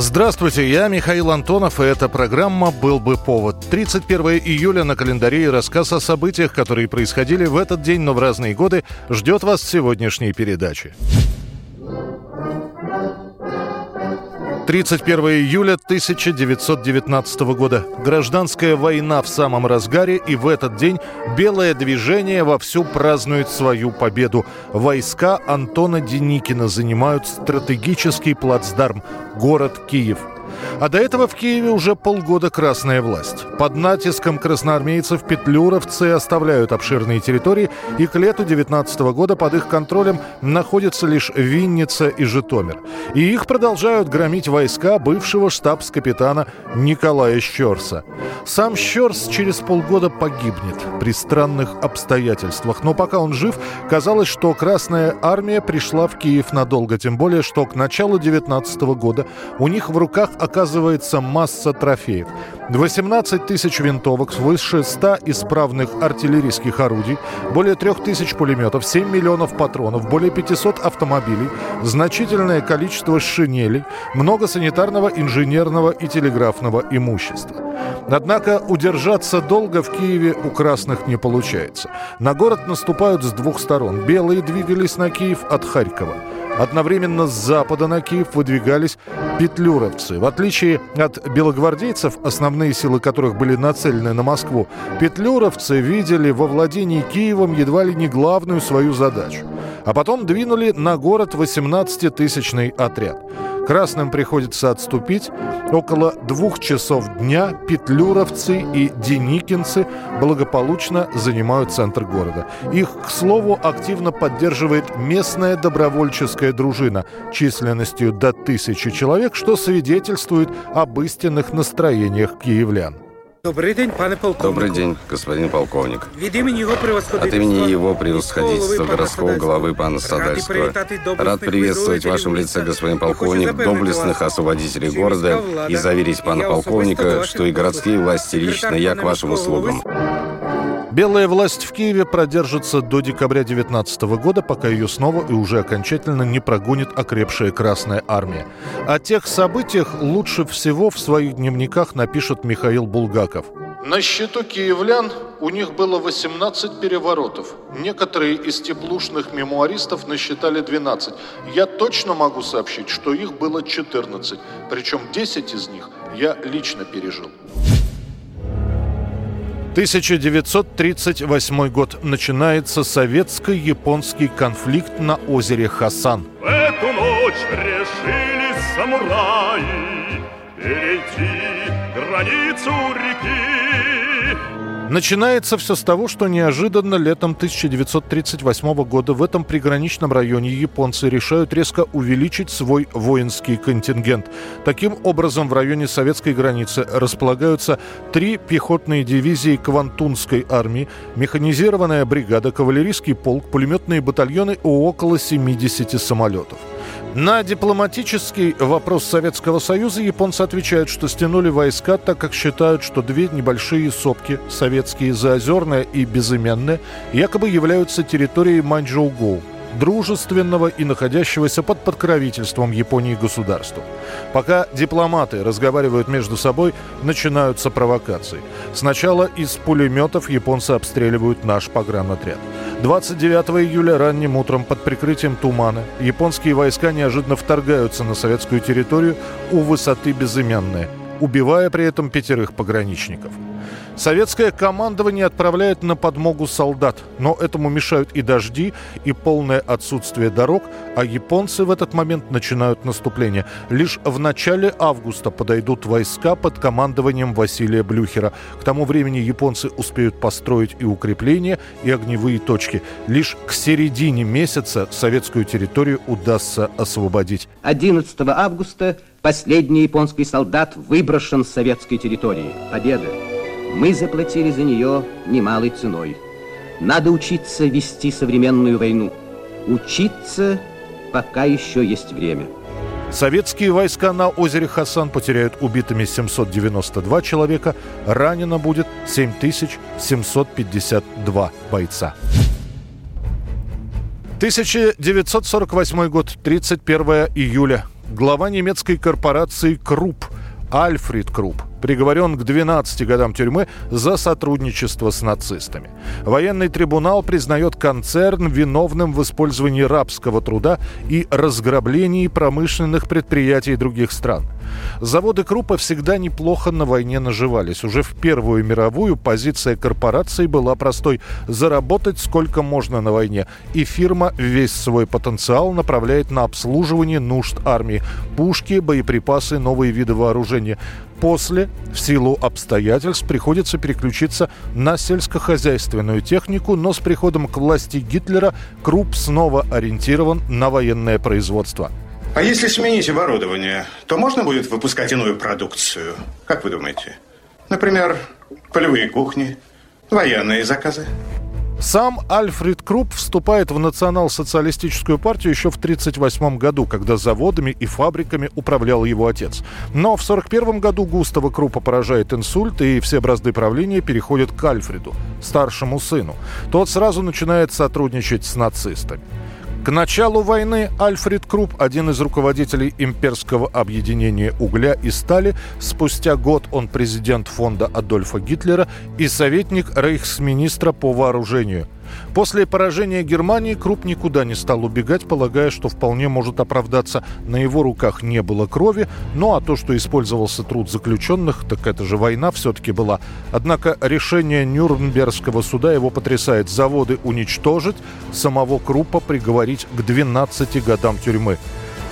Здравствуйте, я Михаил Антонов, и эта программа «Был бы повод». 31 июля на календаре и рассказ о событиях, которые происходили в этот день, но в разные годы, ждет вас сегодняшней передаче. 31 июля 1919 года. Гражданская война в самом разгаре, и в этот день белое движение вовсю празднует свою победу. Войска Антона Деникина занимают стратегический плацдарм – город Киев – а до этого в Киеве уже полгода красная власть. Под натиском красноармейцев петлюровцы оставляют обширные территории, и к лету 19 года под их контролем находятся лишь Винница и Житомир. И их продолжают громить войска бывшего штабс-капитана Николая Щерса. Сам Щерс через полгода погибнет при странных обстоятельствах. Но пока он жив, казалось, что Красная Армия пришла в Киев надолго. Тем более, что к началу 19 года у них в руках оказывается масса трофеев. 18 тысяч винтовок, свыше 100 исправных артиллерийских орудий, более 3 тысяч пулеметов, 7 миллионов патронов, более 500 автомобилей, значительное количество шинелей, много санитарного, инженерного и телеграфного имущества. Однако удержаться долго в Киеве у красных не получается. На город наступают с двух сторон. Белые двигались на Киев от Харькова. Одновременно с запада на Киев выдвигались петлюровцы. В отличие от белогвардейцев, основные силы которых были нацелены на Москву, петлюровцы видели во владении Киевом едва ли не главную свою задачу. А потом двинули на город 18-тысячный отряд. Красным приходится отступить. Около двух часов дня петлюровцы и деникинцы благополучно занимают центр города. Их, к слову, активно поддерживает местная добровольческая дружина численностью до тысячи человек, что свидетельствует об истинных настроениях киевлян. Добрый день, пане полковник. Добрый день, господин полковник. Від імені його От имени его превосходительства городского главы пана Стадальского рад приветствовать в вашем лице, господин полковник, доблестных освободителей города и заверить пана полковника, что и городские власти лично я к вашим услугам. Белая власть в Киеве продержится до декабря 2019 года, пока ее снова и уже окончательно не прогонит окрепшая Красная Армия. О тех событиях лучше всего в своих дневниках напишет Михаил Булгаков. На счету киевлян у них было 18 переворотов. Некоторые из теплушных мемуаристов насчитали 12. Я точно могу сообщить, что их было 14. Причем 10 из них я лично пережил. 1938 год. Начинается советско-японский конфликт на озере Хасан. В эту ночь решили самураи перейти границу реки. Начинается все с того, что неожиданно летом 1938 года в этом приграничном районе японцы решают резко увеличить свой воинский контингент. Таким образом, в районе советской границы располагаются три пехотные дивизии Квантунской армии, механизированная бригада, кавалерийский полк, пулеметные батальоны и около 70 самолетов. На дипломатический вопрос Советского Союза японцы отвечают, что стянули войска, так как считают, что две небольшие сопки, советские Заозерная и Безыменная, якобы являются территорией Маньчжоу-Гоу дружественного и находящегося под подкровительством Японии государства. Пока дипломаты разговаривают между собой, начинаются провокации. Сначала из пулеметов японцы обстреливают наш погранотряд. 29 июля ранним утром под прикрытием тумана японские войска неожиданно вторгаются на советскую территорию у высоты Безымянная, убивая при этом пятерых пограничников. Советское командование отправляет на подмогу солдат, но этому мешают и дожди, и полное отсутствие дорог, а японцы в этот момент начинают наступление. Лишь в начале августа подойдут войска под командованием Василия Блюхера. К тому времени японцы успеют построить и укрепления, и огневые точки. Лишь к середине месяца советскую территорию удастся освободить. 11 августа последний японский солдат выброшен с советской территории. Победа! Мы заплатили за нее немалой ценой. Надо учиться вести современную войну. Учиться пока еще есть время. Советские войска на озере Хасан потеряют убитыми 792 человека, ранено будет 7752 бойца. 1948 год, 31 июля. Глава немецкой корпорации «Крупп» Альфред Крупп приговорен к 12 годам тюрьмы за сотрудничество с нацистами. Военный трибунал признает концерн виновным в использовании рабского труда и разграблении промышленных предприятий других стран. Заводы Крупа всегда неплохо на войне наживались. Уже в Первую мировую позиция корпорации была простой – заработать сколько можно на войне. И фирма весь свой потенциал направляет на обслуживание нужд армии. Пушки, боеприпасы, новые виды вооружения. После, в силу обстоятельств, приходится переключиться на сельскохозяйственную технику, но с приходом к власти Гитлера Круп снова ориентирован на военное производство. А если сменить оборудование, то можно будет выпускать иную продукцию? Как вы думаете? Например, полевые кухни, военные заказы? Сам Альфред Круп вступает в национал-социалистическую партию еще в 1938 году, когда заводами и фабриками управлял его отец. Но в 1941 году Густава Крупа поражает инсульт, и все бразды правления переходят к Альфреду, старшему сыну. Тот сразу начинает сотрудничать с нацистами. К началу войны Альфред Круп, один из руководителей имперского объединения угля и стали, спустя год он президент фонда Адольфа Гитлера и советник рейхсминистра по вооружению – После поражения Германии Круп никуда не стал убегать, полагая, что вполне может оправдаться. На его руках не было крови, ну а то, что использовался труд заключенных, так это же война все-таки была. Однако решение Нюрнбергского суда его потрясает. Заводы уничтожить, самого Крупа приговорить к 12 годам тюрьмы.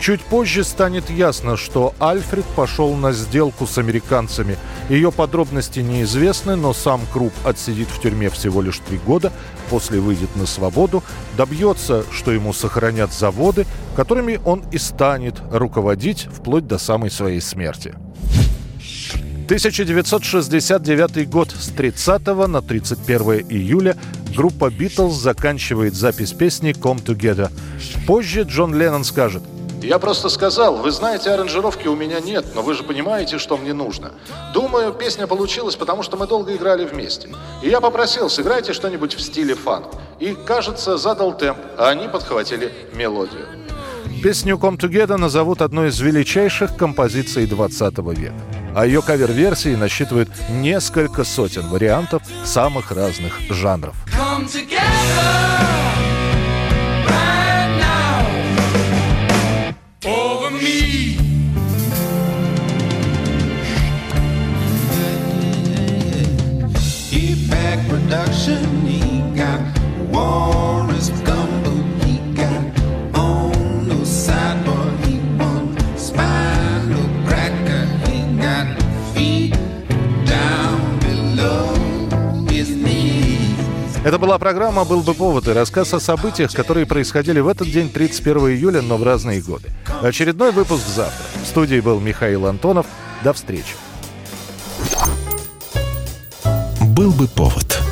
Чуть позже станет ясно, что Альфред пошел на сделку с американцами. Ее подробности неизвестны, но сам Круп отсидит в тюрьме всего лишь три года, после выйдет на свободу, добьется, что ему сохранят заводы, которыми он и станет руководить вплоть до самой своей смерти. 1969 год с 30 на 31 июля группа Beatles заканчивает запись песни «Come Together». Позже Джон Леннон скажет – я просто сказал, вы знаете, аранжировки у меня нет, но вы же понимаете, что мне нужно. Думаю, песня получилась, потому что мы долго играли вместе. И я попросил, сыграйте что-нибудь в стиле фанк. И, кажется, задал темп, а они подхватили мелодию. Песню «Come Together» назовут одной из величайших композиций 20 века. А ее кавер-версии насчитывают несколько сотен вариантов самых разных жанров. Come together. Production. He got Warren's gumbo. He got on the sideboard. He won spinal cracker. He got feet down below his knees. Это была программа «Был бы повод» и рассказ о событиях, которые происходили в этот день, 31 июля, но в разные годы. Очередной выпуск завтра. В студии был Михаил Антонов. До встречи. «Был бы повод»